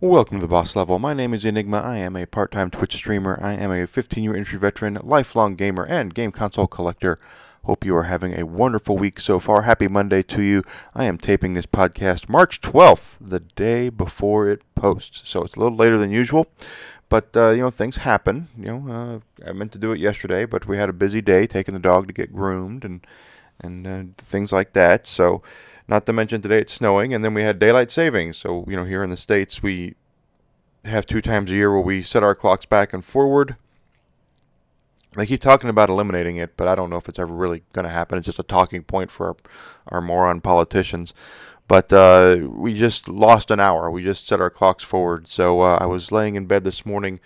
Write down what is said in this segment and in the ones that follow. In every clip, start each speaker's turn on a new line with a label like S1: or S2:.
S1: Welcome to the Boss Level. My name is Enygma. I am a part time Twitch streamer. I am a 15 year industry veteran, lifelong gamer, and game console collector. Hope you are having a wonderful week so far. Happy Monday to you. I am taping this podcast March 12th, the day before it posts. So it's a little later than usual. But, uh, you know, things happen. You know, uh, I meant to do it yesterday, but we had a busy day taking the dog to get groomed and, and uh, things like that. So, not to mention today it's snowing, and then we had daylight savings. So, you know, here in the States, we have two times a year where we set our clocks back and forward. They keep talking about eliminating it, but I don't know if it's ever really going to happen. It's just a talking point for our, our moron politicians. But uh, we just lost an hour. We just set our clocks forward. So uh, I was laying in bed this morning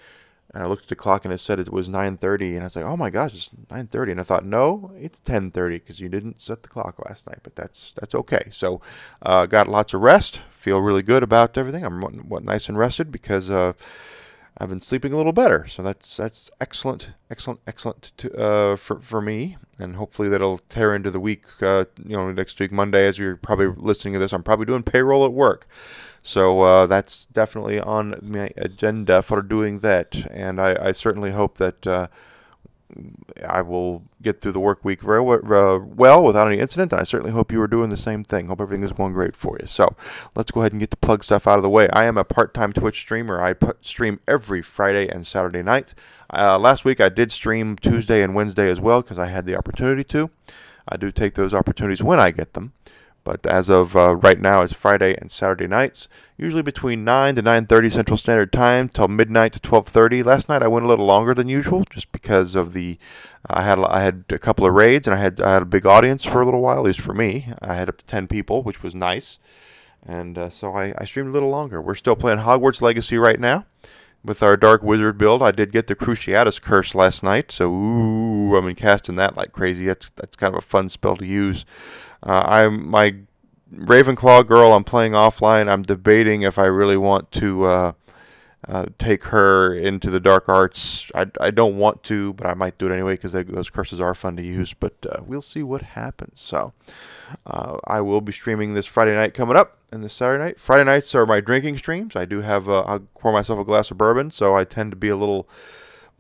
S1: and I looked at the clock and it said it was 9:30 and I was like, "Oh my gosh, it's 9:30." And I thought, "No, it's 10:30 because you didn't set the clock last night." But that's that's okay. So, uh, got lots of rest. Feel really good about everything. I'm what, nice and rested because uh, I've been sleeping a little better. So that's that's excellent, excellent, excellent to, uh, for for me. And hopefully that'll tear into the week. Uh, you know, next week Monday, as you're probably listening to this, I'm probably doing payroll at work. So uh, that's definitely on my agenda for doing that, and I, I certainly hope that uh, I will get through the work week very well without any incident. And I certainly hope you are doing the same thing. Hope everything is going great for you. So let's go ahead and get the plug stuff out of the way. I am a part-time Twitch streamer. I put, stream every Friday and Saturday night. Uh, last week I did stream Tuesday and Wednesday as well because I had the opportunity to. I do take those opportunities when I get them. But as of uh, right now, it's Friday and Saturday nights, usually between 9 to 9:30 Central Standard Time till midnight to 12:30. Last night I went a little longer than usual, just because of the I had I had a couple of raids and I had I had a big audience for a little while, at least for me. I had up to 10 people, which was nice, and uh, so I, I streamed a little longer. We're still playing Hogwarts Legacy right now with our Dark Wizard build. I did get the Cruciatus Curse last night, so ooh, I've been casting that like crazy. That's that's kind of a fun spell to use. Uh, I'm my Ravenclaw girl. I'm playing offline. I'm debating if I really want to uh, uh, take her into the dark arts. I, I don't want to, but I might do it anyway because those curses are fun to use. But uh, we'll see what happens. So uh, I will be streaming this Friday night coming up and this Saturday night. Friday nights are my drinking streams. I do have uh, I'll pour myself a glass of bourbon, so I tend to be a little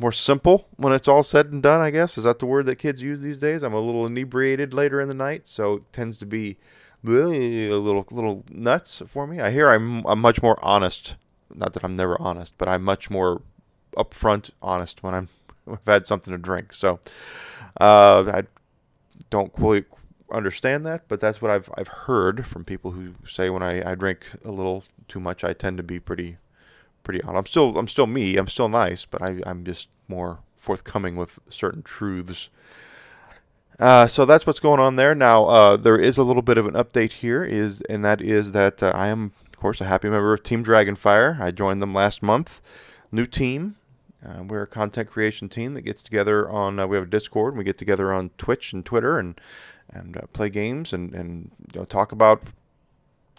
S1: more simple when it's all said and done, I guess. Is that the word that kids use these days? I'm a little inebriated later in the night, so it tends to be a little little nuts for me. I hear I'm I'm much more honest. Not that I'm never honest, but I'm much more upfront honest when I'm I've had something to drink. So uh, I don't quite understand that, but that's what I've I've heard from people who say when I, I drink a little too much, I tend to be pretty pretty on. I'm still I'm still me. I'm still nice, but I I'm just more forthcoming with certain truths. Uh, so that's what's going on there. Now uh, there is a little bit of an update here, is and that is that uh, I am of course a happy member of Team Dragonfire. I joined them last month. New team. Uh, we're a content creation team that gets together on. Uh, we have a Discord. And we get together on Twitch and Twitter and and uh, play games and and you know, talk about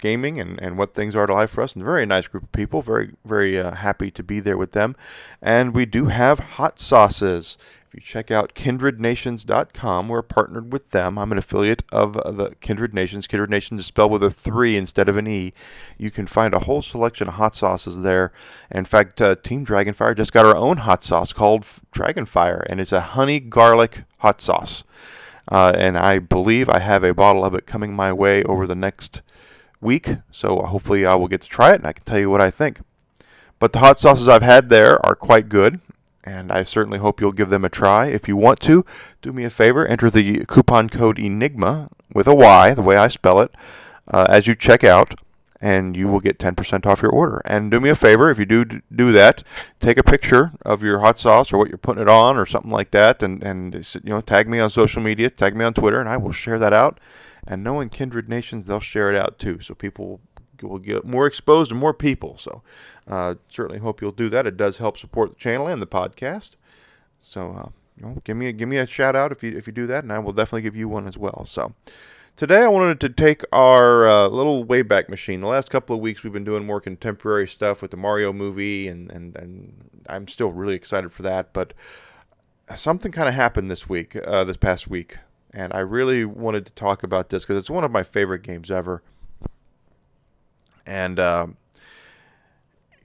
S1: gaming and, and what things are to life for us. And very nice group of people. Very, very uh, happy to be there with them. And we do have hot sauces. If you check out kindrednations.com, we're partnered with them. I'm an affiliate of the Kindred Nations. Kindred Nations is spelled with a 3 instead of an E. You can find a whole selection of hot sauces there. In fact, uh, Team Dragonfire just got our own hot sauce called Dragonfire, and it's a honey garlic hot sauce. Uh, and I believe I have a bottle of it coming my way over the next week, so hopefully I will get to try it and I can tell you what I think. But the hot sauces I've had there are quite good, and I certainly hope you'll give them a try. If you want to, do me a favor, enter the coupon code ENIGMA with a Y, the way I spell it, uh, as you check out, and you will get 10% off your order. And do me a favor, if you do do that, take a picture of your hot sauce or what you're putting it on or something like that, and, and you know tag me on social media, tag me on Twitter, and I will share that out and knowing kindred nations, they'll share it out too. So people will get more exposed to more people. So uh, certainly hope you'll do that. It does help support the channel and the podcast. So uh, you know, give me a, give me a shout out if you if you do that, and I will definitely give you one as well. So. Today I wanted to take our uh, little Wayback Machine. The last couple of weeks we've been doing more contemporary stuff with the Mario movie, and, and, and I'm still really excited for that. But something kind of happened this week, uh, this past week, and I really wanted to talk about this because it's one of my favorite games ever. And um,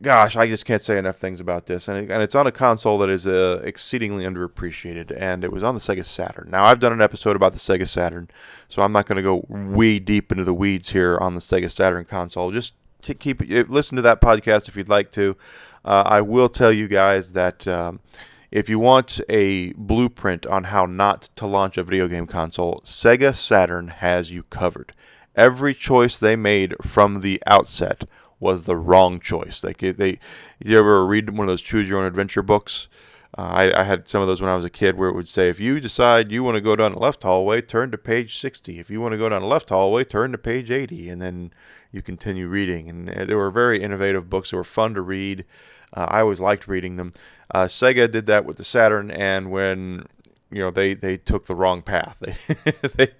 S1: gosh, I just can't say enough things about this. And, it, and it's on a console that is uh, exceedingly underappreciated, and it was on the Sega Saturn. Now, I've done an episode about the Sega Saturn, so I'm not going to go way deep into the weeds here on the Sega Saturn console. Just keep listen to that podcast if you'd like to. Uh, I will tell you guys that um, if you want a blueprint on how not to launch a video game console, Sega Saturn has you covered. Every choice they made from the outset was the wrong choice. Like they, you ever read one of those choose your own adventure books? Uh, I, I, had some of those when I was a kid where it would say, if you decide you want to go down the left hallway, turn to page 60. If you want to go down the left hallway, turn to page 80. And then you continue reading. And uh, they were very innovative books. They were fun to read. Uh, I always liked reading them. Uh, Sega did that with the Saturn, and when you know they, they took the wrong path, they, they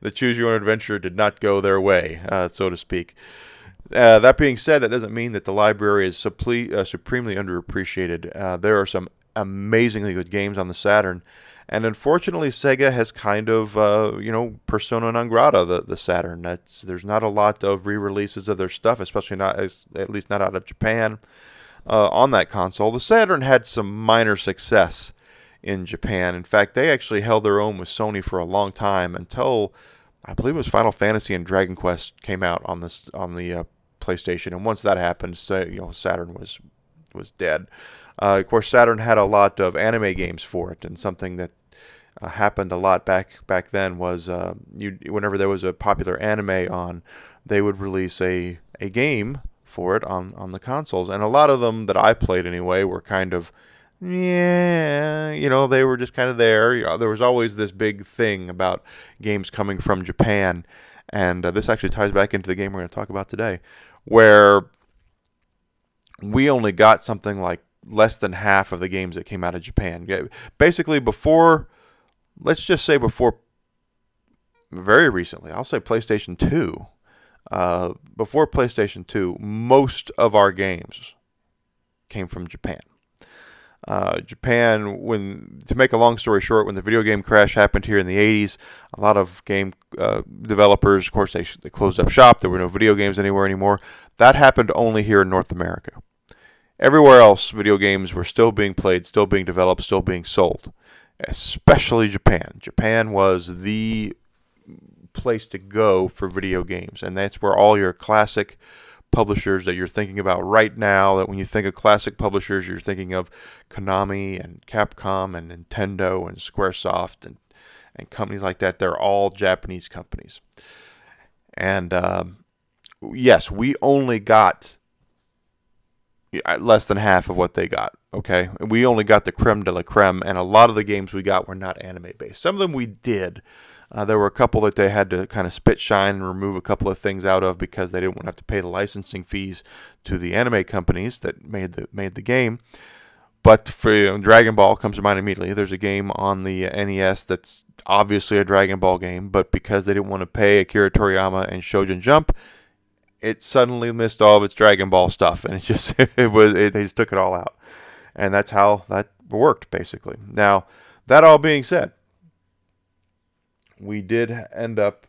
S1: the choose your own adventure did not go their way, uh, so to speak. Uh, that being said, that doesn't mean that the library is uh, supremely underappreciated. Uh, there are some amazingly good games on the Saturn, and unfortunately, Sega has kind of, uh, you know, persona non grata the, the Saturn. That's there's not a lot of re-releases of their stuff, especially not at least not out of Japan. Uh, on that console, the Saturn had some minor success in Japan. In fact, they actually held their own with Sony for a long time until I believe it was Final Fantasy and Dragon Quest came out on this on the uh, PlayStation, and once that happened, so, you know, Saturn was was dead. Uh, of course, Saturn had a lot of anime games for it, and something that uh, happened a lot back back then was uh, you whenever there was a popular anime on, they would release a a game for it on on the consoles, and a lot of them that I played anyway were kind of yeah, you know, they were just kind of there. There was always this big thing about games coming from Japan, and uh, this actually ties back into the game we're going to talk about today, where we only got something like less than half of the games that came out of Japan. Basically, before, let's just say before, very recently, I'll say PlayStation 2. Uh, before PlayStation 2, most of our games came from Japan. Uh, Japan, when to make a long story short, when the video game crash happened here in the 80s, a lot of game uh, developers, of course, they, they closed up shop. There were no video games anywhere anymore. That happened only here in North America. Everywhere else, video games were still being played, still being developed, still being sold, especially Japan. Japan was the place to go for video games, and that's where all your classic publishers that you're thinking about right now. That when you think of classic publishers, you're thinking of Konami and Capcom and Nintendo and SquareSoft and and companies like that. They're all Japanese companies. And um, yes, we only got less than half of what they got. Okay, we only got the creme de la creme, and a lot of the games we got were not anime based. Some of them we did, uh, there were a couple that they had to kind of spit shine and remove a couple of things out of because they didn't want to have to pay the licensing fees to the anime companies that made the made the game. But for you know, Dragon Ball comes to mind immediately. There's a game on the NES that's obviously a Dragon Ball game, but because they didn't want to pay Akira Toriyama and Shonen Jump, it suddenly missed all of its Dragon Ball stuff, and it just it was it, they just took it all out, and that's how that worked basically. Now that all being said, we did end up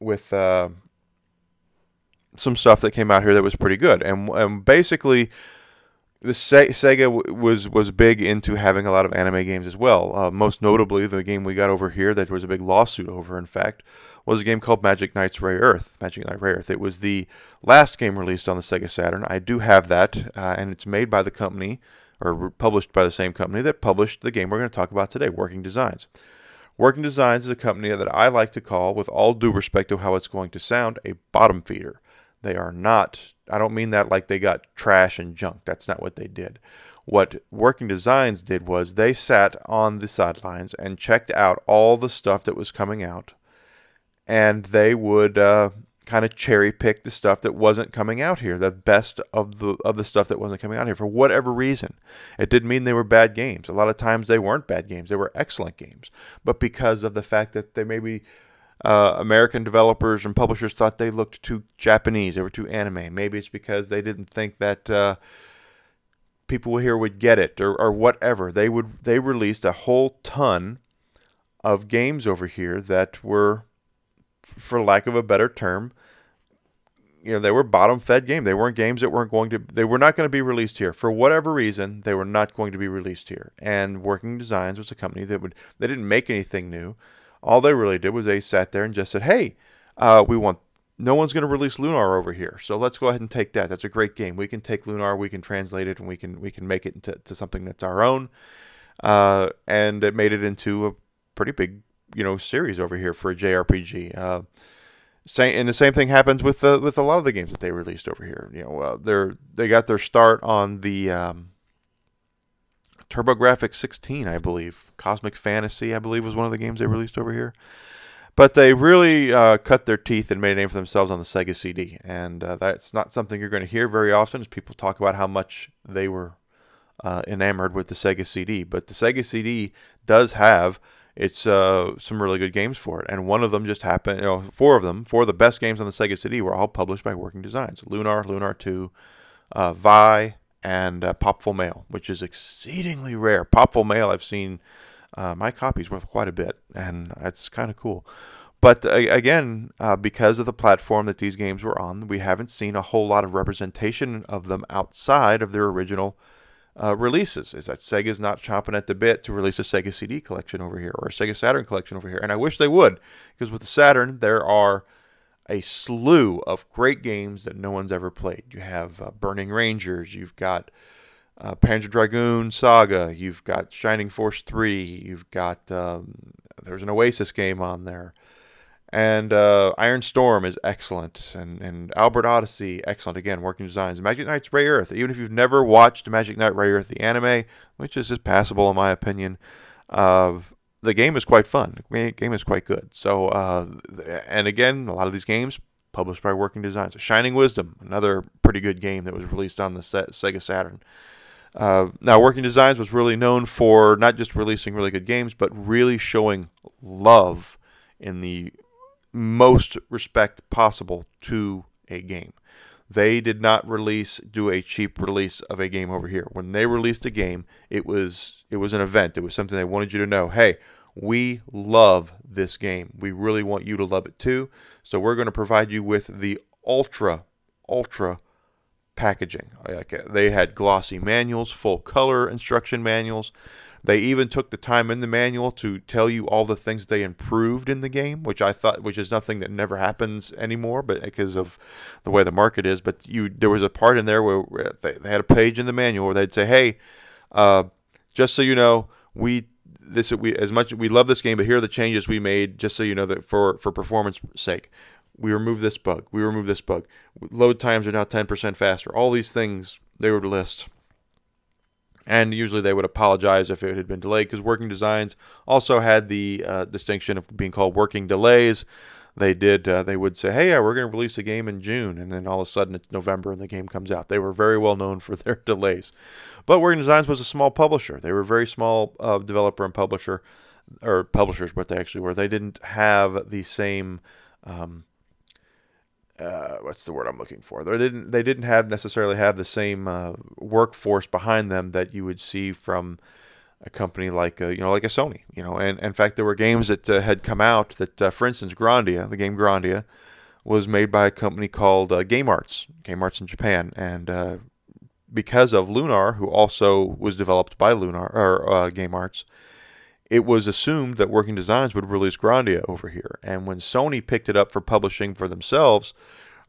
S1: with uh, some stuff that came out here that was pretty good, and, and basically, the Se- Sega w- was was big into having a lot of anime games as well. Uh, most notably, the game we got over here that was a big lawsuit over, in fact, was a game called Magic Knights Rayearth. Magic Knight Rayearth. It was the last game released on the Sega Saturn. I do have that, uh, and it's made by the company or published by the same company that published the game we're going to talk about today, Working Designs. Working Designs is a company that I like to call, with all due respect to how it's going to sound, a bottom feeder. They are not, I don't mean that like they got trash and junk. That's not what they did. What Working Designs did was they sat on the sidelines and checked out all the stuff that was coming out, and they would uh, kind of cherry pick the stuff that wasn't coming out here, the best of the of the stuff that wasn't coming out here for whatever reason. It didn't mean they were bad games. A lot of times they weren't bad games; they were excellent games. But because of the fact that they maybe uh, American developers and publishers thought they looked too Japanese, they were too anime. Maybe it's because they didn't think that uh, people here would get it, or, or whatever. They would they released a whole ton of games over here that were for lack of a better term, you know they were bottom fed game. They weren't games that weren't going to they were not going to be released here for whatever reason. They were not going to be released here. And Working Designs was a company that would they didn't make anything new. All they really did was they sat there and just said, "Hey, uh, we want no one's going to release Lunar over here, so let's go ahead and take that. That's a great game. We can take Lunar, we can translate it, and we can we can make it into to something that's our own." Uh, and it made it into a pretty big you know series over here for a JRPG. Uh, same, and the same thing happens with with a lot of the games that they released over here. You know, uh, they're they got their start on the um, TurboGrafx 16, I believe. Cosmic Fantasy, I believe, was one of the games they released over here. But they really uh, cut their teeth and made a name for themselves on the Sega CD, and uh, that's not something you're going to hear very often. As people talk about how much they were uh, enamored with the Sega CD, but the Sega CD does have it's uh, some really good games for it. And one of them just happened, you know, four of them, four of the best games on the Sega CD were all published by Working Designs Lunar, Lunar 2, uh, Vay, and uh, Popful Mail, which is exceedingly rare. Popful Mail, I've seen uh, my copy's worth quite a bit, and that's kind of cool. But uh, again, uh, because of the platform that these games were on, we haven't seen a whole lot of representation of them outside of their original uh, releases. Is that Sega's not chopping at the bit to release a Sega CD collection over here or a Sega Saturn collection over here, and I wish they would, because with the Saturn there are a slew of great games that no one's ever played. You have uh, Burning Rangers, you've got uh, Panzer Dragoon Saga, you've got Shining Force 3, you've got um, there's an Oasis game on there. And uh, Iron Storm is excellent, and, and Albert Odyssey, excellent again, working designs. Magic Knight's Rayearth, even if you've never watched Magic Knight Rayearth, the anime, which is just passable in my opinion, uh, the game is quite fun. The game is quite good. So, uh, and again, a lot of these games published by Working Designs. Shining Wisdom, another pretty good game that was released on the Sega Saturn. Uh, now, Working Designs was really known for not just releasing really good games, but really showing love in the most respect possible to a game. They did not release do a cheap release of a game over here. When they released a game, it was it was an event. It was something they wanted you to know, "Hey, we love this game. We really want you to love it too. So we're going to provide you with the ultra ultra packaging. They had glossy manuals, full color instruction manuals. They even took the time in the manual to tell you all the things they improved in the game, which I thought, which is nothing that never happens anymore, but because of the way the market is. But you, there was a part in there where they, they had a page in the manual where they'd say, "Hey, uh, just so you know, we this we as much we love this game, but here are the changes we made, just so you know that for for performance sake." We removed this bug. We removed this bug. Load times are now 10% faster. All these things they would list and usually they would apologize if it had been delayed because working designs also had the uh, distinction of being called working delays. They did uh, they would say hey yeah, we're going to release a game in june and then all of a sudden it's november and the game comes out. They were very well known for their delays. But working designs was a small publisher. They were a very small uh, developer and publisher or publishers what they actually were. They didn't have the same um, uh, what's the word I'm looking for? They didn't they didn't have necessarily have the same uh, workforce behind them that you would see from a company like a, you know like a Sony. You know, and, and in fact there were games that uh, had come out that, uh, for instance, Grandia, the game Grandia, was made by a company called uh, Game Arts, Game Arts in Japan, and uh, because of Lunar, who also was developed by Lunar or Game Arts it was assumed that Working Designs would release Grandia over here. And when Sony picked it up for publishing for themselves,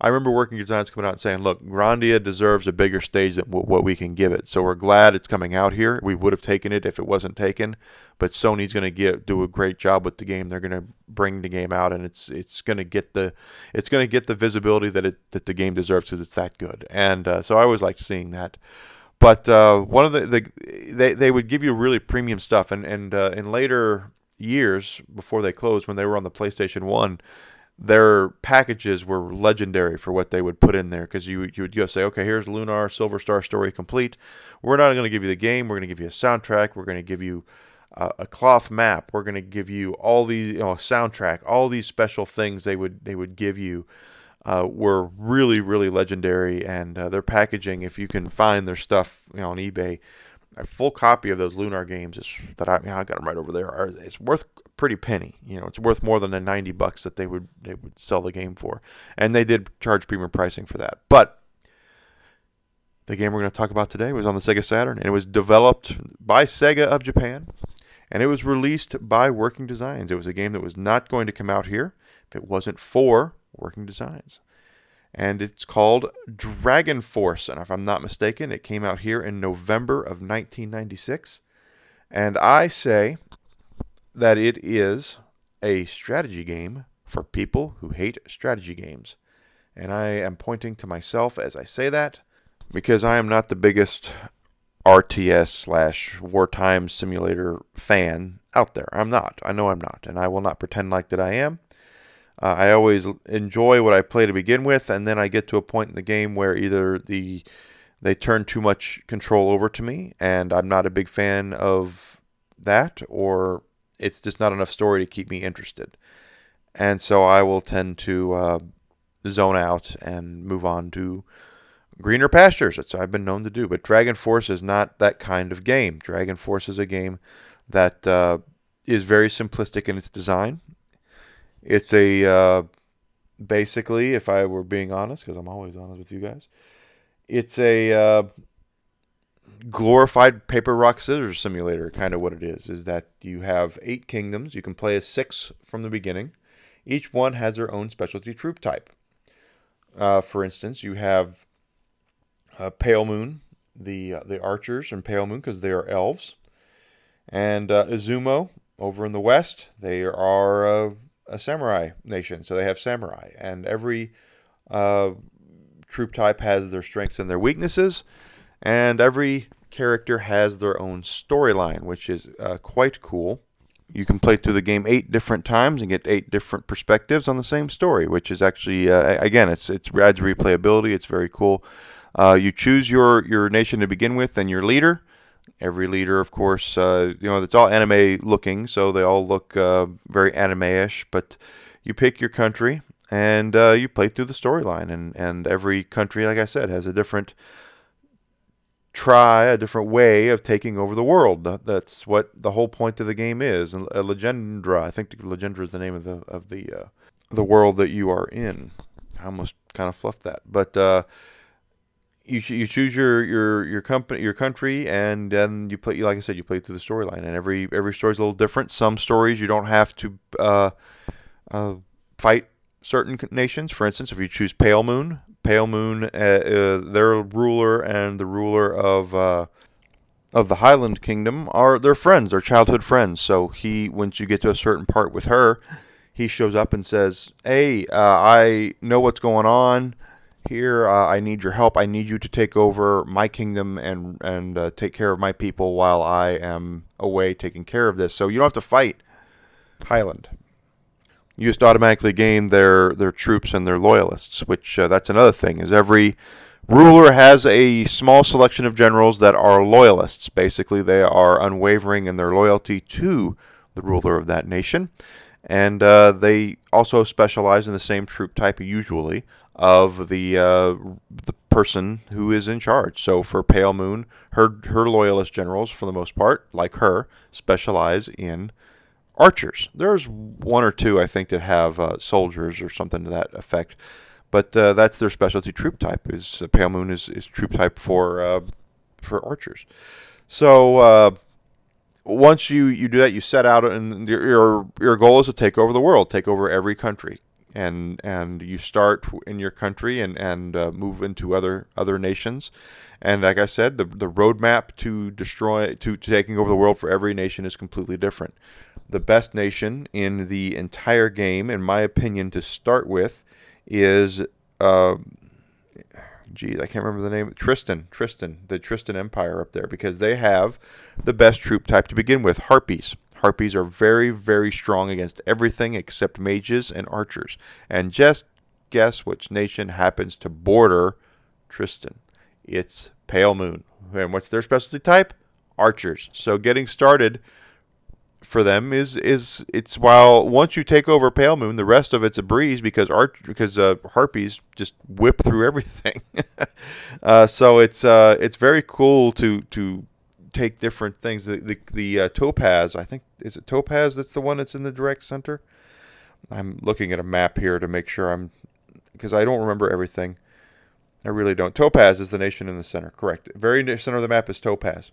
S1: I remember Working Designs coming out and saying, look, Grandia deserves a bigger stage than what we can give it. So we're glad it's coming out here. We would have taken it if it wasn't taken, but Sony's going to do a great job with the game. They're going to bring the game out, and it's it's going to get the it's going to get the visibility that it that the game deserves because it's that good. And uh, so I always liked seeing that. But uh, one of the, the they, they would give you really premium stuff, and and uh, in later years before they closed, when they were on the PlayStation One, their packages were legendary for what they would put in there because you you would go say, okay, here's Lunar Silver Star Story complete. We're not going to give you the game. We're going to give you a soundtrack. We're going to give you uh, a cloth map. We're going to give you all these you know, soundtrack, all these special things they would they would give you uh, were really, really legendary. And uh, their packaging, if you can find their stuff you know, on eBay, a full copy of those Lunar games is that I, I got them right over there. Are, it's worth pretty penny. You know, it's worth more than the 90 bucks that they would they would sell the game for, and they did charge premium pricing for that. But the game we're going to talk about today was on the Sega Saturn, and it was developed by Sega of Japan, and it was released by Working Designs. It was a game that was not going to come out here if it wasn't for Working Designs. And it's called Dragon Force, and if I'm not mistaken, it came out here in November of 1996. And I say that it is a strategy game for people who hate strategy games. And I am pointing to myself as I say that because I am not the biggest RTS slash wartime simulator fan out there. I'm not. I know I'm not. And I will not pretend like that I am. Uh, I always enjoy what I play to begin with, and then I get to a point in the game where either the they turn too much control over to me, and I'm not a big fan of that, or it's just not enough story to keep me interested. And so I will tend to uh, zone out and move on to greener pastures. That's I've been known to do. But Dragon Force is not that kind of game. Dragon Force is a game that uh, is very simplistic in its design. It's a uh, basically, if I were being honest, because I'm always honest with you guys, it's a uh, glorified paper rock scissors simulator. Kind of what it is is that you have eight kingdoms. You can play as six from the beginning. Each one has their own specialty troop type. Uh, for instance, you have uh, Pale Moon, the uh, the archers, and Pale Moon because they are elves, and uh, Izumo over in the west. They are uh, a samurai nation, so they have samurai, and every uh, troop type has their strengths and their weaknesses, and every character has their own storyline, which is uh, quite cool. You can play through the game eight different times and get eight different perspectives on the same story, which is actually uh, again, it's it's adds replayability. It's very cool. Uh, you choose your your nation to begin with and your leader. Every leader, of course, uh, you know, it's all anime looking, so they all look uh, very anime-ish. But you pick your country and uh, you play through the storyline, and and every country, like I said, has a different try, a different way of taking over the world. That's what the whole point of the game is. And Legendra, I think Legendra is the name of the of the uh, the world that you are in. I almost kind of fluffed that, but uh, you you choose your your your company your country and then you play like I said you play through the storyline and every every story is a little different. Some stories you don't have to uh, uh, fight certain nations. For instance, if you choose Pale Moon, Pale Moon, uh, uh their ruler and the ruler of uh, of the Highland Kingdom are their friends, their childhood friends. So he, once you get to a certain part with her, he shows up and says, "Hey, uh, I know what's going on." Here uh, I need your help. I need you to take over my kingdom and and uh, take care of my people while I am away taking care of this. So you don't have to fight Highland. You just automatically gain their their troops and their loyalists, which uh, that's another thing. Is every ruler has a small selection of generals that are loyalists. Basically, they are unwavering in their loyalty to the ruler of that nation. And uh, they also specialize in the same troop type usually of the uh, the person who is in charge. So for Pale Moon, her her loyalist generals, for the most part, like her, specialize in archers. There's one or two I think that have uh, soldiers or something to that effect, but uh, that's their specialty troop type. Is uh, Pale Moon is, is troop type for uh, for archers. So uh, once you, you do that, you set out, and your your goal is to take over the world, take over every country, and and you start in your country and and uh, move into other other nations. And like I said, the the roadmap to destroy to, to taking over the world for every nation is completely different. The best nation in the entire game, in my opinion, to start with, is uh, geez, I can't remember the name. Tristan, Tristan, the Tristan Empire up there, because they have the best troop type to begin with, Harpies. Harpies are very, very strong against everything except mages and archers. And just guess which nation happens to border Tristan? It's Pale Moon. And what's their specialty type? Archers. So getting started for them is is it's while once you take over Pale Moon, the rest of it's a breeze because arch because uh, harpies just whip through everything. uh, so it's uh, it's very cool to to take different things. The the, the uh, topaz, I think, is it topaz? That's the one that's in the direct center. I'm looking at a map here to make sure I'm, because I don't remember everything. I really don't. Topaz is the nation in the center, correct. Very center of the map is Topaz.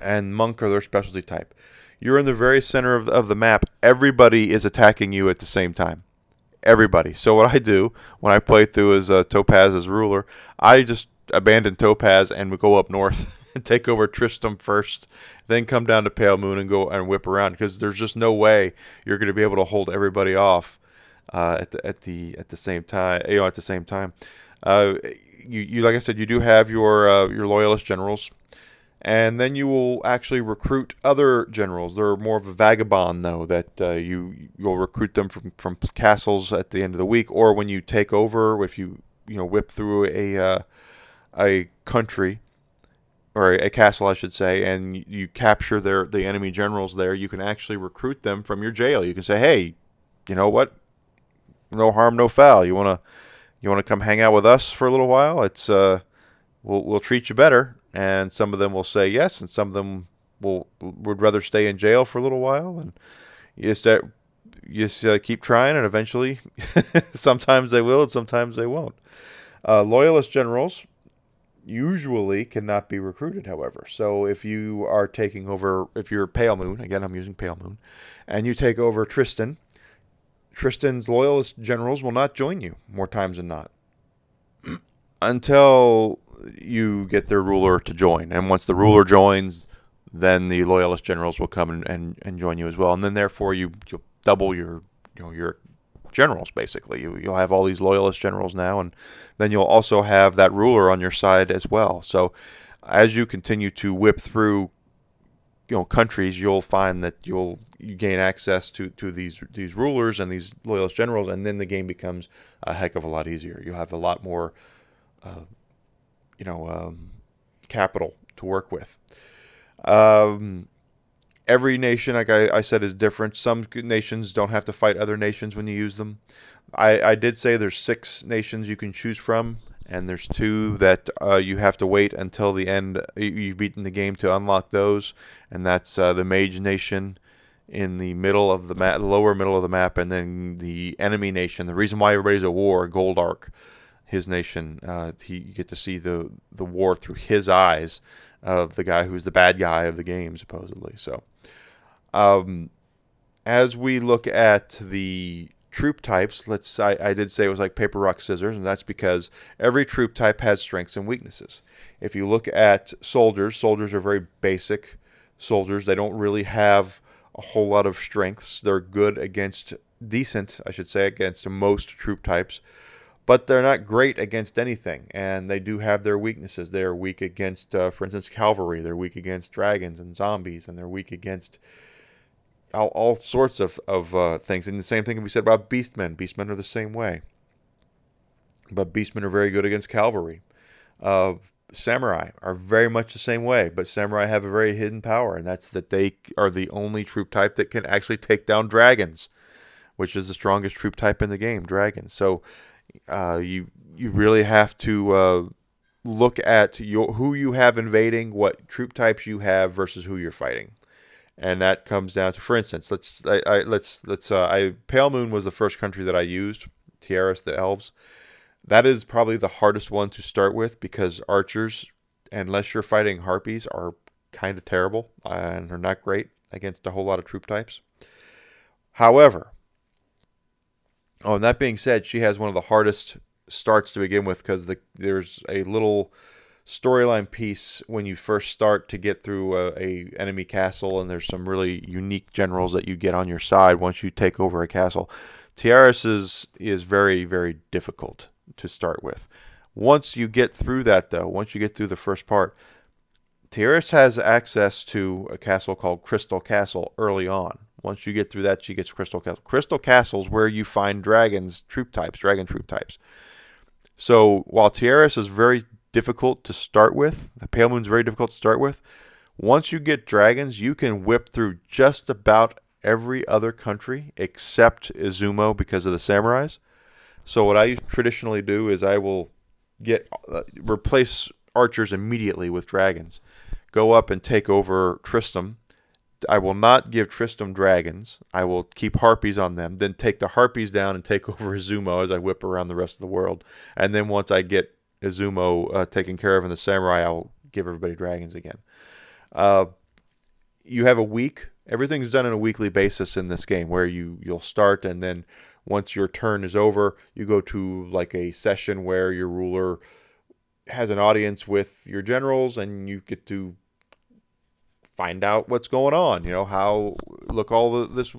S1: And Monk are their specialty type. You're in the very center of the, of the map. Everybody is attacking you at the same time. Everybody. So what I do when I play through as uh, Topaz as ruler, I just abandon Topaz and we go up north take over Tristram first, then come down to Pale Moon and go and whip around because there's just no way you're going to be able to hold everybody off uh, at the at the at the same time. You know, at the same time. Uh, you, you like I said, you do have your uh, your loyalist generals, and then you will actually recruit other generals. They're more of a vagabond though that uh, you you'll recruit them from from castles at the end of the week, or when you take over, if you you know whip through a uh, a country or a castle, I should say, and you capture their the enemy generals there, you can actually recruit them from your jail. You can say, hey, you know what? No harm, no foul. You want to you want to come hang out with us for a little while? It's uh, we'll we'll treat you better. And some of them will say yes, and some of them will would rather stay in jail for a little while. And you just uh, you just uh, keep trying, and eventually, sometimes they will, and sometimes they won't. Uh, loyalist generals usually cannot be recruited, however. So if you are taking over, if you're Pale Moon, again, I'm using Pale Moon, and you take over Tristan, Tristan's loyalist generals will not join you more times than not until you get their ruler to join. And once the ruler joins, then the loyalist generals will come and, and, and join you as well. And then therefore you you'll double your you know your generals basically. You you'll have all these loyalist generals now and then you'll also have that ruler on your side as well. So as you continue to whip through you know countries, you'll find that you'll you gain access to, to these these rulers and these loyalist generals, and then the game becomes a heck of a lot easier. You have a lot more, uh, you know, um, capital to work with. Um, every nation, like I, I, said, is different. Some nations don't have to fight other nations when you use them. I, I did say there's six nations you can choose from and there's two that uh, you have to wait until the end. You've beaten the game to unlock those, and that's uh, the Mage Nation in the middle of the map, lower middle of the map, and then the enemy nation. The reason why everybody's at war, Goldark, his nation. Uh, he, you get to see the the war through his eyes of the guy who's the bad guy of the game, supposedly. So, um, as we look at the troop types, let's I, I did say it was like paper, rock, scissors, and that's because every troop type has strengths and weaknesses. If you look at soldiers, soldiers are very basic soldiers. They don't really have a whole lot of strengths. They're good against decent, I should say, against most troop types, but they're not great against anything. And they do have their weaknesses. They're weak against, uh, for instance, cavalry. They're weak against dragons and zombies, and they're weak against all, all sorts of, of uh, things. And the same thing can be said about beastmen. Beastmen are the same way. But beastmen are very good against cavalry. Uh, samurai are very much the same way, but samurai have a very hidden power, and that's that they are the only troop type that can actually take down dragons, which is the strongest troop type in the game, dragons. So uh, you you really have to uh, look at your, who you have invading, what troop types you have versus who you're fighting and that comes down to, for instance, let's I, I let's let's uh, I Pale Moon was the first country that I used, Teiris, the elves. That is probably the hardest one to start with because archers, unless you're fighting harpies, are kind of terrible and are not great against a whole lot of troop types. However, oh, and that being said, she has one of the hardest starts to begin with because the, there's a little storyline piece when you first start to get through a, a, enemy castle and there's some really unique generals that you get on your side once you take over a castle. Teiris is is very very difficult to start with. Once you get through that though once you get through the first part Teiris has access to a castle called Crystal Castle early on once you get through that she gets Crystal Castle Crystal Castle's where you find dragons troop types dragon troop types so while Teiris is very difficult to start with. The Pale Moon's very difficult to start with. Once you get dragons, you can whip through just about every other country except Izumo because of the samurais. So what I traditionally do is I will get uh, replace archers immediately with dragons go up and take over Tristram. I will not give Tristram dragons. I will keep harpies on them, then take the harpies down and take over Izumo as I whip around the rest of the world. And then once I get Izumo uh, taken care of in the samurai, I'll give everybody dragons again. Uh, you have a week. Everything's done on a weekly basis in this game, where you you'll start and then once your turn is over, you go to like a session where your ruler has an audience with your generals, and you get to find out what's going on. You know how look all the this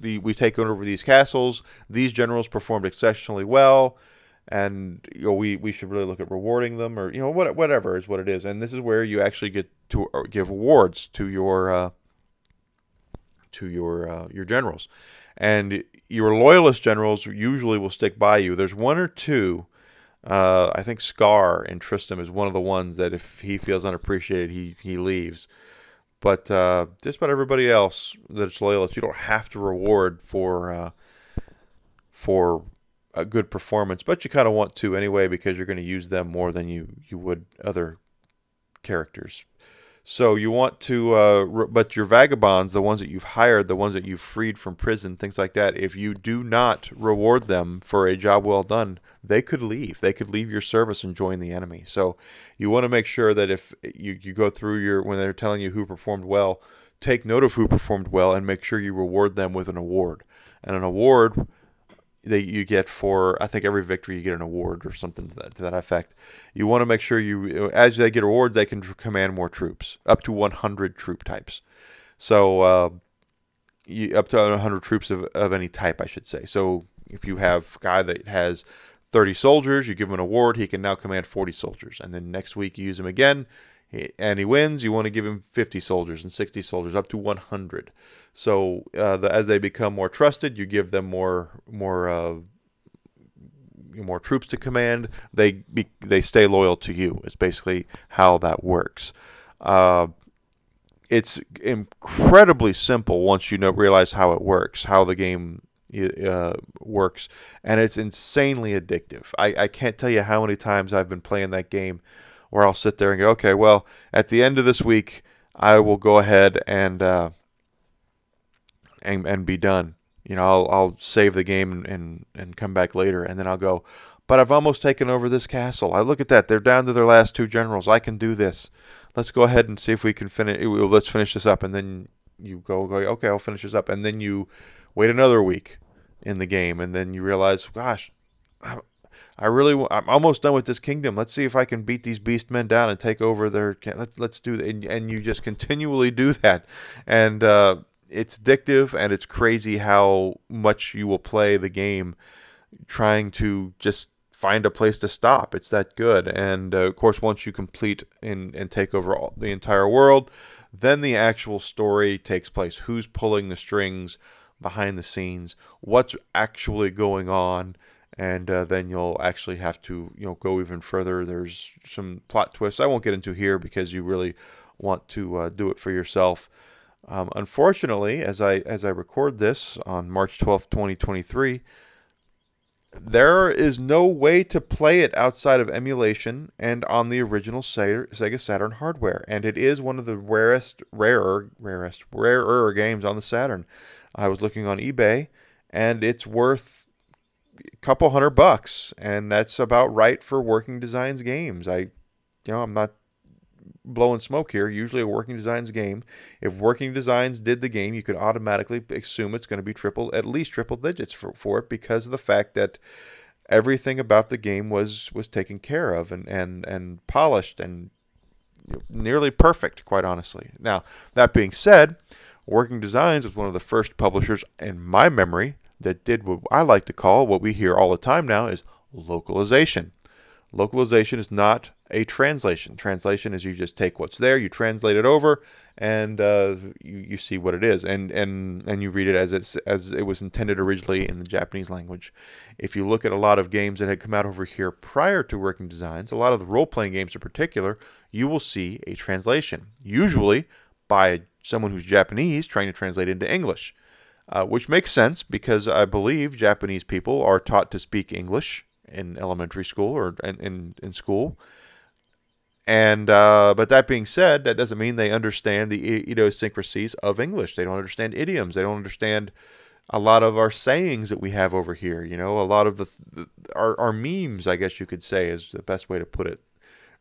S1: the we take over these castles. These generals performed exceptionally well and you know we we should really look at rewarding them or you know what whatever is what it is and this is where you actually get to uh, give awards to your uh, to your uh, your generals and your loyalist generals usually will stick by you there's one or two uh, I think Scar in Tristram is one of the ones that if he feels unappreciated he he leaves but uh, just about everybody else that's loyalist you don't have to reward for uh, for a good performance, but you kind of want to anyway because you're going to use them more than you you would other characters. So you want to, uh, re- but your vagabonds, the ones that you've hired, the ones that you've freed from prison, things like that. If you do not reward them for a job well done, they could leave. They could leave your service and join the enemy. So you want to make sure that if you you go through your when they're telling you who performed well, take note of who performed well and make sure you reward them with an award. And an award that you get for I think every victory you get an award or something to that, to that effect. You want to make sure you as they get awards they can command more troops up to 100 troop types. So uh, you, up to 100 troops of, of any type I should say. So if you have a guy that has 30 soldiers, you give him an award, he can now command 40 soldiers. And then next week you use him again and he wins, you want to give him 50 soldiers and 60 soldiers, up to 100. So uh, the, as they become more trusted, you give them more more uh, more troops to command. They be, they stay loyal to you. It's basically how that works. Uh, it's incredibly simple once you know realize how it works, how the game uh, works, and it's insanely addictive. I, I can't tell you how many times I've been playing that game where I'll sit there and go, okay, well, at the end of this week, I will go ahead and uh, and and be done. You know, I'll I'll save the game and and come back later, and then I'll go. But I've almost taken over this castle. I look at that; they're down to their last two generals. I can do this. Let's go ahead and see if we can finish. Let's finish this up, and then you go go. Okay, I'll finish this up, and then you wait another week in the game, and then you realize, gosh, I really, I'm almost done with this kingdom. Let's see if I can beat these beast men down and take over their. Let's let's do and, and you just continually do that, and uh, it's addictive and it's crazy how much you will play the game, trying to just find a place to stop. It's that good, and uh, of course, once you complete and and take over all, the entire world, then the actual story takes place. Who's pulling the strings behind the scenes? What's actually going on? And uh, then you'll actually have to you know go even further. There's some plot twists I won't get into here because you really want to uh, do it for yourself. Um, unfortunately, as I as I record this on March 12th, 2023, there is no way to play it outside of emulation and on the original Sega Saturn hardware, and it is one of the rarest, rarer, rarest, rarer games on the Saturn. I was looking on eBay, and it's worth couple hundred bucks, and that's about right for Working Designs games. I, you know, I'm not blowing smoke here. Usually, a Working Designs game, if Working Designs did the game, you could automatically assume it's going to be triple, at least triple digits for, for it because of the fact that everything about the game was was taken care of and and and polished and nearly perfect, quite honestly. Now, that being said, Working Designs was one of the first publishers in my memory that did what I like to call what we hear all the time now is localization. Localization is not a translation. Translation is you just take what's there, you translate it over, and uh, you, you see what it is, and, and, and you read it as it's as it was intended originally in the Japanese language. If you look at a lot of games that had come out over here prior to Working Designs, a lot of the role-playing games in particular, you will see a translation, usually by someone who's Japanese trying to translate into English uh, which makes sense because I believe Japanese people are taught to speak English in elementary school or in, in, in school. And uh, but that being said, that doesn't mean they understand the idiosyncrasies of English. They don't understand idioms. They don't understand a lot of our sayings that we have over here. You know, a lot of the, the our, our memes, I guess you could say, is the best way to put it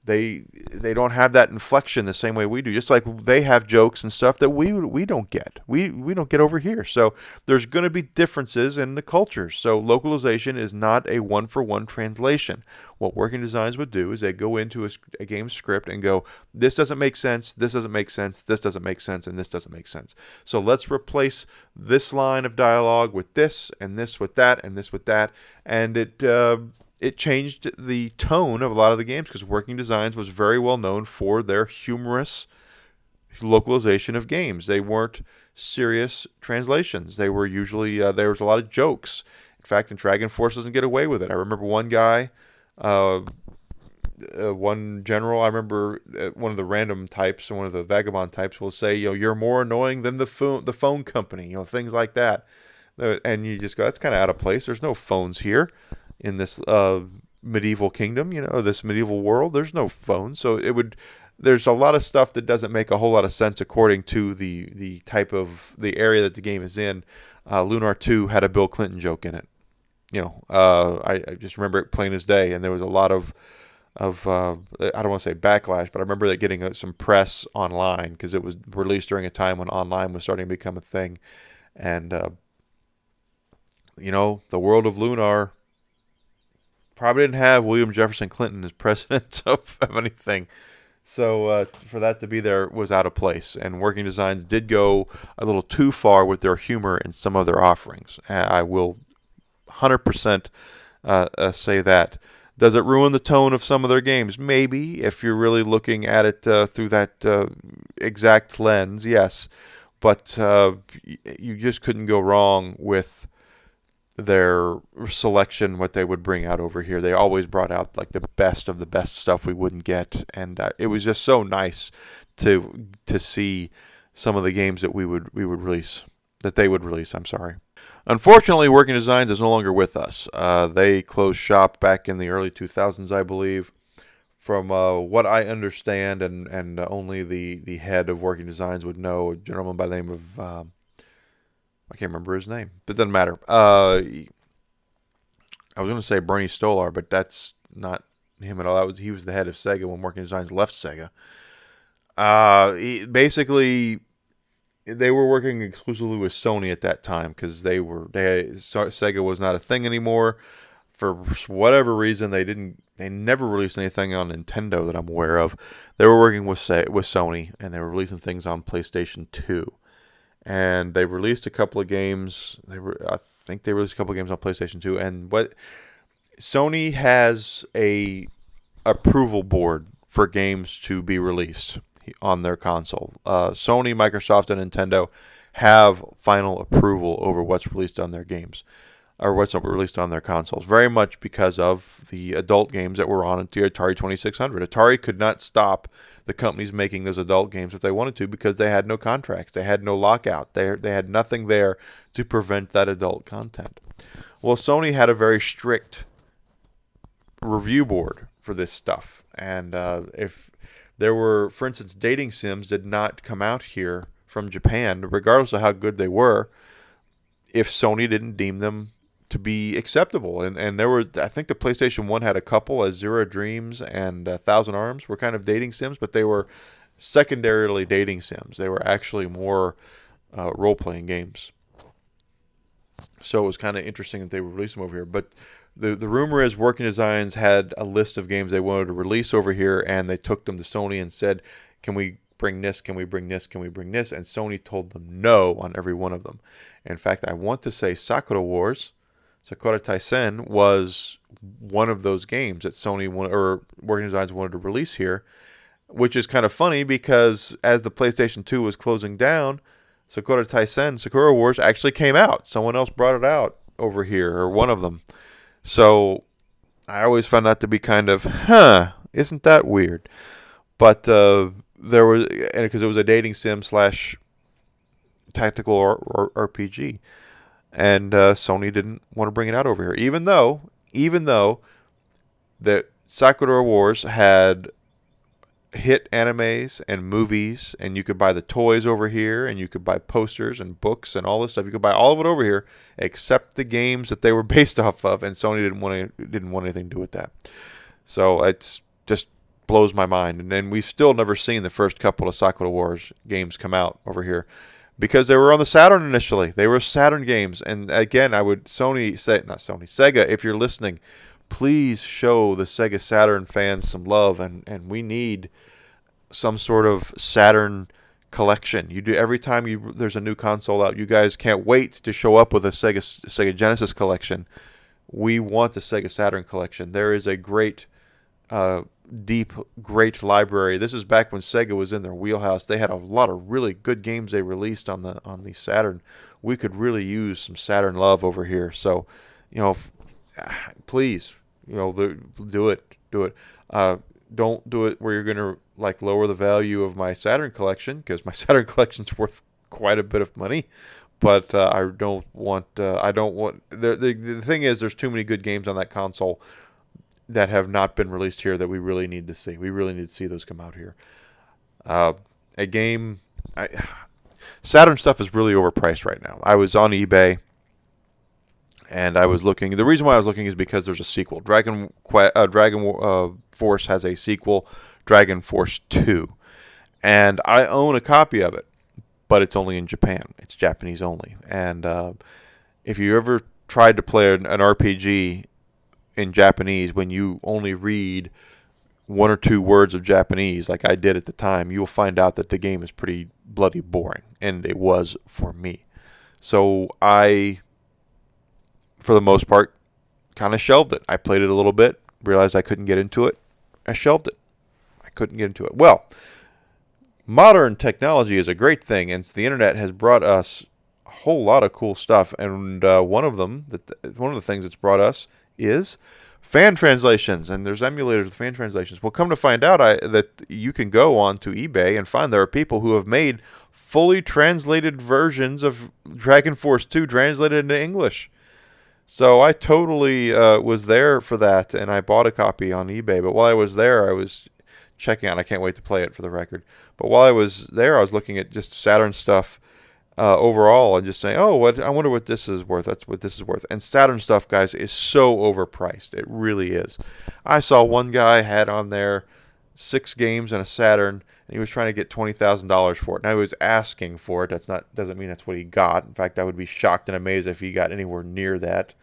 S1: they they don't have that inflection the same way we do. Just like they have jokes and stuff that we we don't get. We we don't get over here. So there's going to be differences in the cultures. So localization is not a one for one translation. What Working Designs would do is they go into a, a game script and go, this doesn't make sense, this doesn't make sense, this doesn't make sense, and this doesn't make sense. So let's replace this line of dialogue with this, and this with that, and this with that, and it. Uh, it changed the tone of a lot of the games because Working Designs was very well known for their humorous localization of games. They weren't serious translations. They were usually uh, there was a lot of jokes. In fact, in Dragon Force doesn't get away with it. I remember one guy, uh, uh, one general. I remember uh, one of the random types, one of the vagabond types, will say, "You know, you're more annoying than the phone the phone company." You know, things like that. Uh, and you just go, "That's kind of out of place. There's no phones here." In this uh, medieval kingdom, you know, this medieval world. There's no phones, so it would. There's a lot of stuff that doesn't make a whole lot of sense according to the the type of the area that the game is in. Uh, Lunar Two had a Bill Clinton joke in it. You know, uh, I, I, just remember it plain as day, and there was a lot of of uh, I don't want to say backlash, but I remember that getting uh, some press online because it was released during a time when online was starting to become a thing, and uh, you know, the world of Lunar probably didn't have William Jefferson Clinton as president of, of anything. So uh, for that to be there was out of place. And Working Designs did go a little too far with their humor in some of their offerings. I will 100% uh, uh, say that. Does it ruin the tone of some of their games? Maybe, if you're really looking at it uh, through that uh, exact lens, yes. But uh, you just couldn't go wrong with their selection, what they would bring out over here. They always brought out like the best of the best stuff we wouldn't get, and uh, it was just so nice to to see some of the games that we would we would release that they would release. I'm sorry. Unfortunately, Working Designs is no longer with us. Uh, they closed shop back in the early 2000s, I believe. From uh, what I understand, and and only the the head of Working Designs would know, a gentleman by the name of um, I can't remember his name. But it doesn't matter. Uh, I was going to say Bernie Stolar, but that's not him at all. That was he was the head of Sega when Working Designs left Sega. Uh, he, basically, they were working exclusively with Sony at that time because they were they Sega was not a thing anymore. For whatever reason, they didn't. They never released anything on Nintendo that I'm aware of. They were working with with Sony, and they were releasing things on PlayStation Two and they released a couple of games. They were, I think, they released a couple of games on PlayStation Two. And what Sony has a approval board for games to be released on their console. Uh, Sony, Microsoft, and Nintendo have final approval over what's released on their games or what's released on their consoles. Very much because of the adult games that were on the Atari 2600. Atari could not stop the companies making those adult games if they wanted to because they had no contracts, they had no lockout, they they had nothing there to prevent that adult content. Well, Sony had a very strict review board for this stuff, and uh, if there were, for instance, dating sims did not come out here from Japan, regardless of how good they were, if Sony didn't deem them to be acceptable. And and there were I think the PlayStation One had a couple as Zero Dreams and uh, Thousand Arms were kind of dating sims, but they were secondarily dating sims. They were actually more uh, role playing games. So it was kind of interesting that they would release them over here. But the the rumor is Working Designs had a list of games they wanted to release over here, and they took them to Sony and said, "Can we bring this? Can we bring this? Can we bring this?" And Sony told them no on every one of them. In fact, I want to say Sakura Wars Sakura Taisen was one of those games that Sony or Working Designs wanted to release here, which is kind of funny because as the PlayStation 2 was closing down, Sakura Taisen, Sakura Wars actually came out. Someone else brought it out over here, or one of them. So I always found that to be kind of, huh, isn't that weird? But uh, there was, because it was a dating sim slash tactical RPG and uh, Sony didn't want to bring it out over here, even though even though the Sakura Wars had hit animes and movies, and you could buy the toys over here, and you could buy posters and books and all this stuff. You could buy all of it over here, except the games that they were based off of, and Sony didn't want to, didn't want anything to do with that. So it's just blows my mind. And then we've still never seen the first couple of Sakura Wars games come out over here because they were on the Saturn initially. They were Saturn games, and again, I would Sony say not Sony Sega if you're listening please show the Sega Saturn fans some love, and, and we need some sort of Saturn collection. You do every time you there's a new console out. You guys can't wait to show up with a Sega Sega Genesis collection. We want the Sega Saturn collection. There is a great, uh, deep, great library. This is back when Sega was in their wheelhouse. They had a lot of really good games they released on the on the Saturn. We could really use some Saturn love over here. So, you know, please you know, do it, do it. Uh, don't do it where you're gonna like lower the value of my Saturn collection because my Saturn collection's worth quite a bit of money. But uh, I don't want. Uh, I don't want. The, the the thing is, there's too many good games on that console that have not been released here that we really need to see. We really need to see those come out here. Uh, a game. I, Saturn stuff is really overpriced right now. I was on eBay and I was looking. The reason why I was looking is because there's a sequel. Dragon uh, Dragon uh, Force has a sequel, Dragon Force Two, and I own a copy of it, but it's only in Japan. It's Japanese only. And uh, if you ever tried to play an, an RPG in Japanese when you only read one or two words of Japanese, like I did at the time, you will find out that the game is pretty bloody boring, and it was for me. So I for the most part, kind of shelved it. I played it a little bit, realized I couldn't get into it. I shelved it. I couldn't get into it. Well, modern technology is a great thing, and the internet has brought us a whole lot of cool stuff. And uh, one of them, that one of the things it's brought us is fan translations, and there's emulators with fan translations. Well, come to find out I, that you can go on to eBay and find there are people who have made fully translated versions of Dragon Force 2 translated into English. So I totally uh, was there for that, and I bought a copy on eBay. But while I was there, I was checking out. I can't wait to play it for the record. But while I was there, I was looking at just Saturn stuff uh, overall and just saying, "Oh, what? I wonder what this is worth. That's what this is worth." And Saturn stuff, guys, is so overpriced. It really is. I saw one guy had on there six games and a Saturn, and he was trying to get twenty thousand dollars for it. Now he was asking for it. That's not doesn't mean that's what he got. In fact, I would be shocked and amazed if he got anywhere near that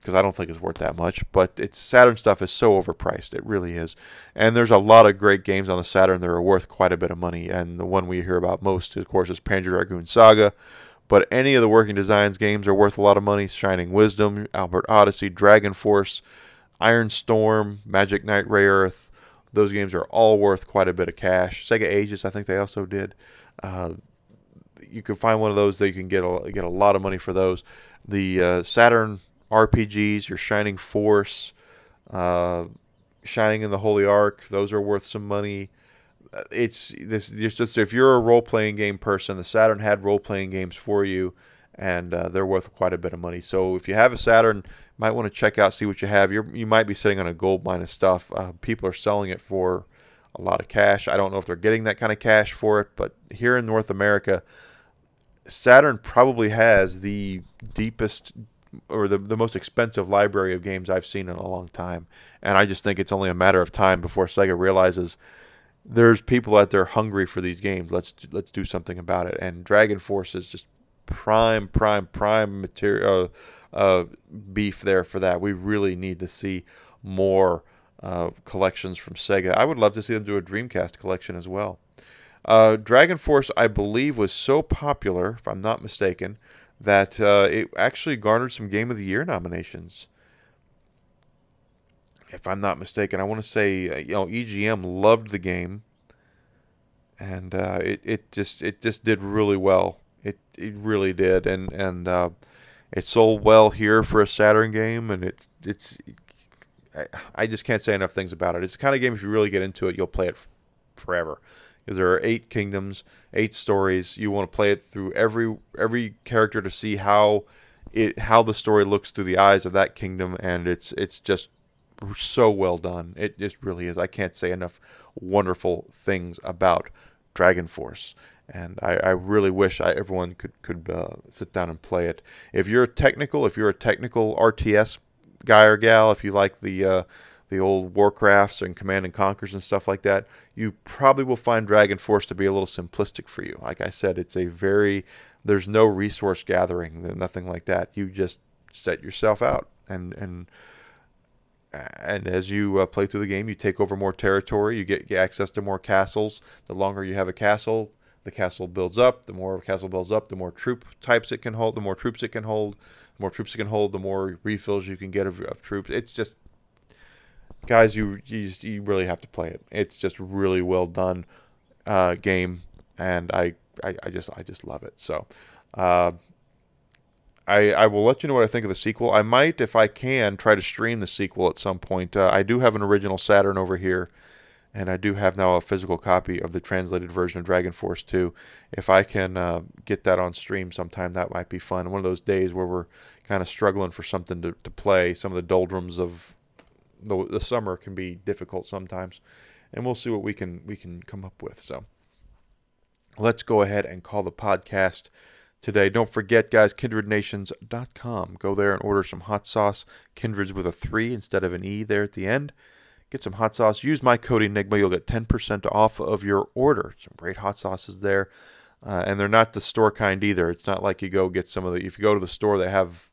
S1: because I don't think it's worth that much. But it's Saturn stuff is so overpriced. It really is. And there's a lot of great games on the Saturn that are worth quite a bit of money. And the one we hear about most, of course, is Panzer Dragoon Saga. But any of the Working Designs games are worth a lot of money. Shining Wisdom, Albert Odyssey, Dragon Force, Iron Storm, Magic Knight Rayearth. Those games are all worth quite a bit of cash. Sega Ages, I think they also did. Uh, you can find one of those that you can get a, get a lot of money for those. The uh, Saturn RPGs, your Shining Force, uh, Shining in the Holy Ark, those are worth some money. Uh, it's this just if you're a role playing game person, the Saturn had role playing games for you, and uh, they're worth quite a bit of money. So if you have a Saturn, might want to check out, see what you have. you you might be sitting on a gold mine of stuff. Uh, people are selling it for a lot of cash. I don't know if they're getting that kind of cash for it, but here in North America, Saturn probably has the deepest or the, the most expensive library of games I've seen in a long time. And I just think it's only a matter of time before Sega realizes there's people out there hungry for these games. Let's let's do something about it. And Dragon Force is just prime, prime, prime material uh, uh, beef there for that. We really need to see more uh, collections from Sega. I would love to see them do a Dreamcast collection as well. Uh, Dragon Force, I believe, was so popular, if I'm not mistaken, that uh, it actually garnered some Game of the Year nominations. If I'm not mistaken, I want to say uh, you know EGM loved the game, and uh, it it just it just did really well. It it really did, and and uh, it sold well here for a Saturn game, and it's it's. I just can't say enough things about it. It's the kind of game if you really get into it, you'll play it forever there are eight kingdoms, eight stories. You want to play it through every every character to see how it how the story looks through the eyes of that kingdom, and it's it's just so well done. It just really is. I can't say enough wonderful things about Dragon Force, and I, I really wish I, everyone could could uh, sit down and play it. If you're a technical, if you're a technical RTS guy or gal, if you like the uh, the old Warcrafts and Command and Conquers and stuff like that, you probably will find Dragon Force to be a little simplistic for you. Like I said, it's a very there's no resource gathering, nothing like that. You just set yourself out and and and as you uh, play through the game, you take over more territory. You get, get, access to more castles. The longer you have a castle, the castle builds up. The more castle builds up, the more troop types it can hold. The more troops it can hold. The more troops it can hold, the more refills you can get of, of troops. It's just guys, you you, just, you really have to play it. It's just really well done uh, game, and I, I, I just I just love it. So. Uh, I, I will let you know what I think of the sequel. I might, if I can, try to stream the sequel at some point. Uh, I do have an original Saturn over here, and I do have now a physical copy of the translated version of Dragon Force 2. If I can uh, get that on stream sometime, that might be fun. One of those days where we're kind of struggling for something to, to play. Some of the doldrums of the, the summer can be difficult sometimes, and we'll see what we can we can come up with. So let's go ahead and call the podcast today. Don't forget, guys, kindrednations.com. Go there and order some hot sauce. Kindred's with a three instead of an e there at the end. Get some hot sauce. Use my code Enygma. You'll get 10% off of your order. Some great hot sauces there. Uh, and they're not the store kind either. It's not like you go get some of the. If you go to the store, they have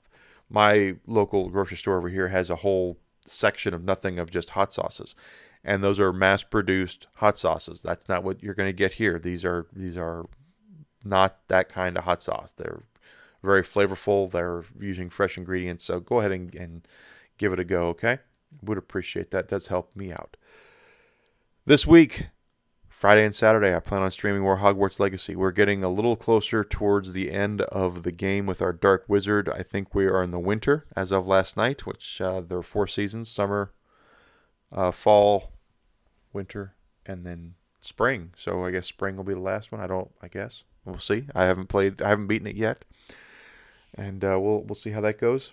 S1: my local grocery store over here has a whole section of nothing of just hot sauces. And those are mass produced hot sauces. That's not what you're going to get here. These are these are not that kind of hot sauce. They're very flavorful. They're using fresh ingredients. So go ahead and, and give it a go okay? Would appreciate that. Does help me out. This week Friday and Saturday, I plan on streaming more Hogwarts Legacy. We're getting a little closer towards the end of the game with our Dark Wizard. I think we are in the winter as of last night, which uh, there are four seasons summer, uh, fall, winter, and then spring. So I guess spring will be the last one. I don't, I guess. We'll see. I haven't played, I haven't beaten it yet. And uh, we'll, we'll see how that goes.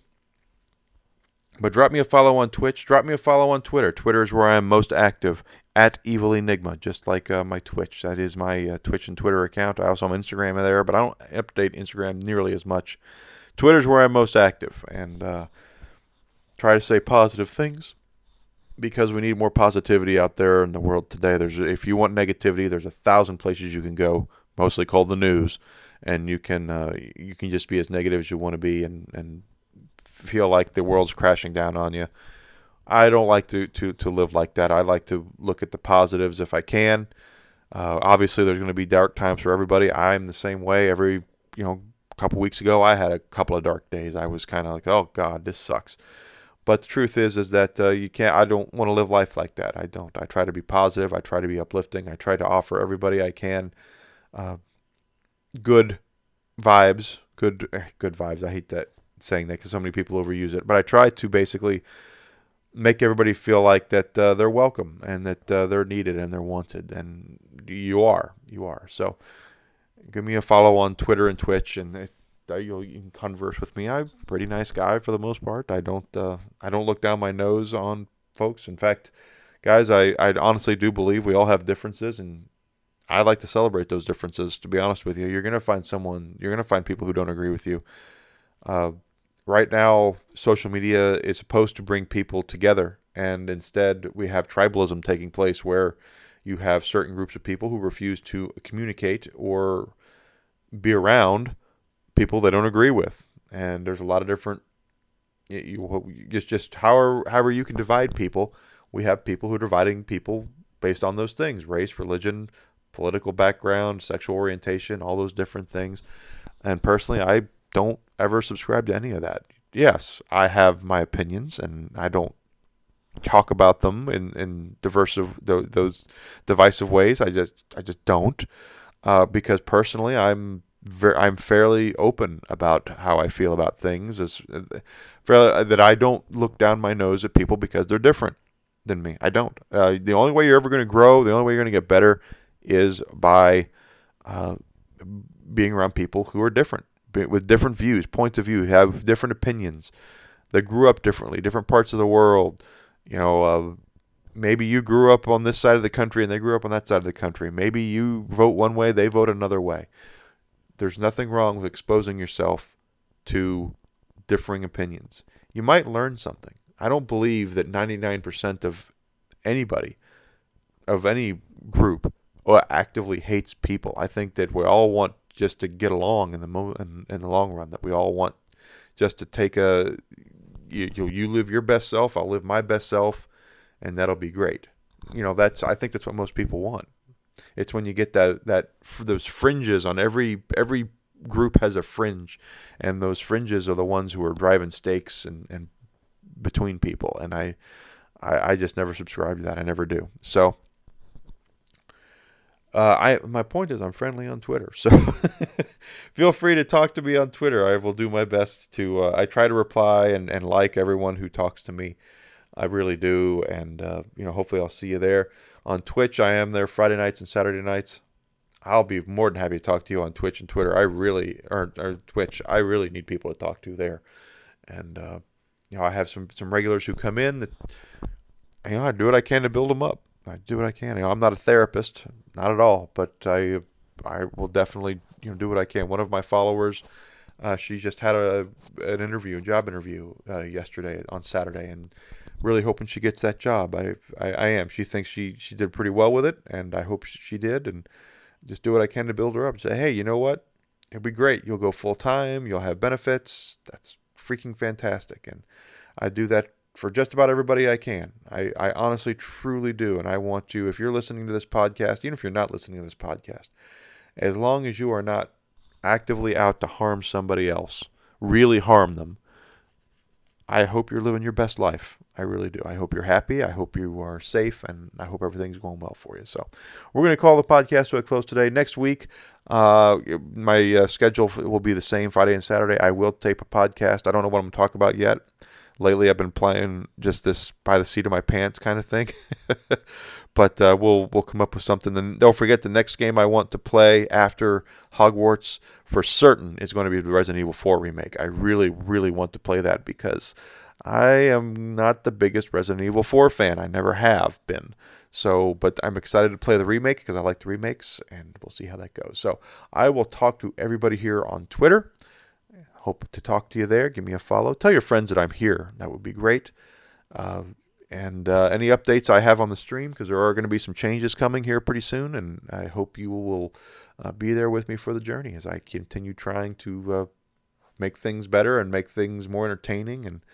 S1: But drop me a follow on Twitch. Drop me a follow on Twitter. Twitter is where I am most active at Evil Enygma, just like uh, my Twitch. That is my uh, Twitch and Twitter account. I also have Instagram there, but I don't update Instagram nearly as much. Twitter's where I'm most active and uh, try to say positive things because we need more positivity out there in the world today. There's if you want negativity, there's a thousand places you can go, mostly called the news, and you can uh, you can just be as negative as you want to be and and feel like the world's crashing down on you. I don't like to, to, to live like that. I like to look at the positives if I can. Uh, obviously, there's going to be dark times for everybody. I'm the same way. Every you know, couple weeks ago, I had a couple of dark days. I was kind of like, oh God, this sucks. But the truth is, is that uh, you can't. I don't want to live life like that. I don't. I try to be positive. I try to be uplifting. I try to offer everybody I can uh, good vibes. Good, eh, good vibes. I hate that saying that because so many people overuse it. But I try to basically make everybody feel like that uh, they're welcome and that uh, they're needed and they're wanted, and you are, you are. So give me a follow on Twitter and Twitch, and uh, you can converse with me. I'm a pretty nice guy for the most part. I don't uh, I don't look down my nose on folks. In fact, guys, I, I honestly do believe we all have differences, and I like to celebrate those differences. To be honest with you, you're gonna find someone, you're gonna find people who don't agree with you. Uh, right now social media is supposed to bring people together and instead we have tribalism taking place where you have certain groups of people who refuse to communicate or be around people they don't agree with. And there's a lot of different you, just just however however you can divide people we have people who are dividing people based on those things race religion political background sexual orientation all those different things. And personally i don't ever subscribe to any of that. Yes, I have my opinions, and I don't talk about them in in diverse those divisive ways. I just I just don't uh, because personally I'm I'm fairly open about how I feel about things. As fairly, uh, that I don't look down my nose at people because they're different than me. I don't. Uh, the only way you're ever going to grow, the only way you're going to get better, is by uh, being around people who are different with different views, points of view, have different opinions, that grew up differently, different parts of the world, You know, uh, maybe you grew up on this side of the country and they grew up on that side of the country. Maybe you vote one way, they vote another way. There's nothing wrong with exposing yourself to differing opinions. You might learn something. I don't believe that 99% of anybody, of any group, actively hates people. I think that we all want just to get along in the mo- in, in the long run. That we all want just to take a you, you you live your best self, I'll live my best self, and that'll be great. You know, that's I think that's what most people want. It's when you get that that those fringes on every every group has a fringe, and those fringes are the ones who are driving stakes and, and between people. And I, I, I just never subscribe to that. I never do. So. Uh, I my point is I'm friendly on Twitter, so feel free to talk to me on Twitter. I will do my best to. Uh, I try to reply and, and like everyone who talks to me. I really do, and uh, you know, hopefully I'll see you there on Twitch. I am there Friday nights and Saturday nights. I'll be more than happy to talk to you on Twitch and Twitter. I really or, or Twitch. I really need people to talk to there, and uh, you know, I have some some regulars who come in that you know I do what I can to build them up. I do what I can. You know, I'm not a therapist, not at all, but I I will definitely you know do what I can. One of my followers, uh, she just had a an interview, a job interview uh, yesterday on Saturday, and really hoping she gets that job. I, I I am. She thinks she she did pretty well with it, and I hope she did. And just do what I can to build her up. Say, hey, you know what? It'll be great. You'll go full time. You'll have benefits. That's freaking fantastic. And I do that for just about everybody I can. I, I honestly, truly do. And I want you, if you're listening to this podcast, even if you're not listening to this podcast, as long as you are not actively out to harm somebody else, really harm them, I hope you're living your best life. I really do. I hope you're happy. I hope you are safe, and I hope everything's going well for you. So, we're going to call the podcast to a close today. Next week, uh, my uh, schedule will be the same Friday and Saturday. I will tape a podcast. I don't know what I'm going to talk about yet. Lately, I've been playing just this by the seat of my pants kind of thing. but uh, we'll we'll come up with something. Then don't forget the next game I want to play after Hogwarts for certain is going to be the Resident Evil 4 remake. I really really want to play that because I am not the biggest Resident Evil 4 fan. I never have been. So, but I'm excited to play the remake because I like the remakes, and we'll see how that goes. So, I will talk to everybody here on Twitter. Hope to talk to you there. Give me a follow. Tell your friends that I'm here. That would be great. Uh, and uh, any updates I have on the stream, because there are going to be some changes coming here pretty soon, and I hope you will uh, be there with me for the journey as I continue trying to uh, make things better and make things more entertaining and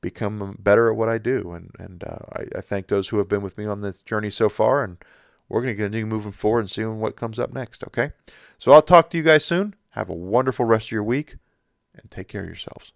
S1: become better at what I do. And and uh, I, I, thank those who have been with me on this journey so far, and we're going to continue moving forward and seeing what comes up next. Okay, so I'll talk to you guys soon. Have a wonderful rest of your week and take care of yourselves.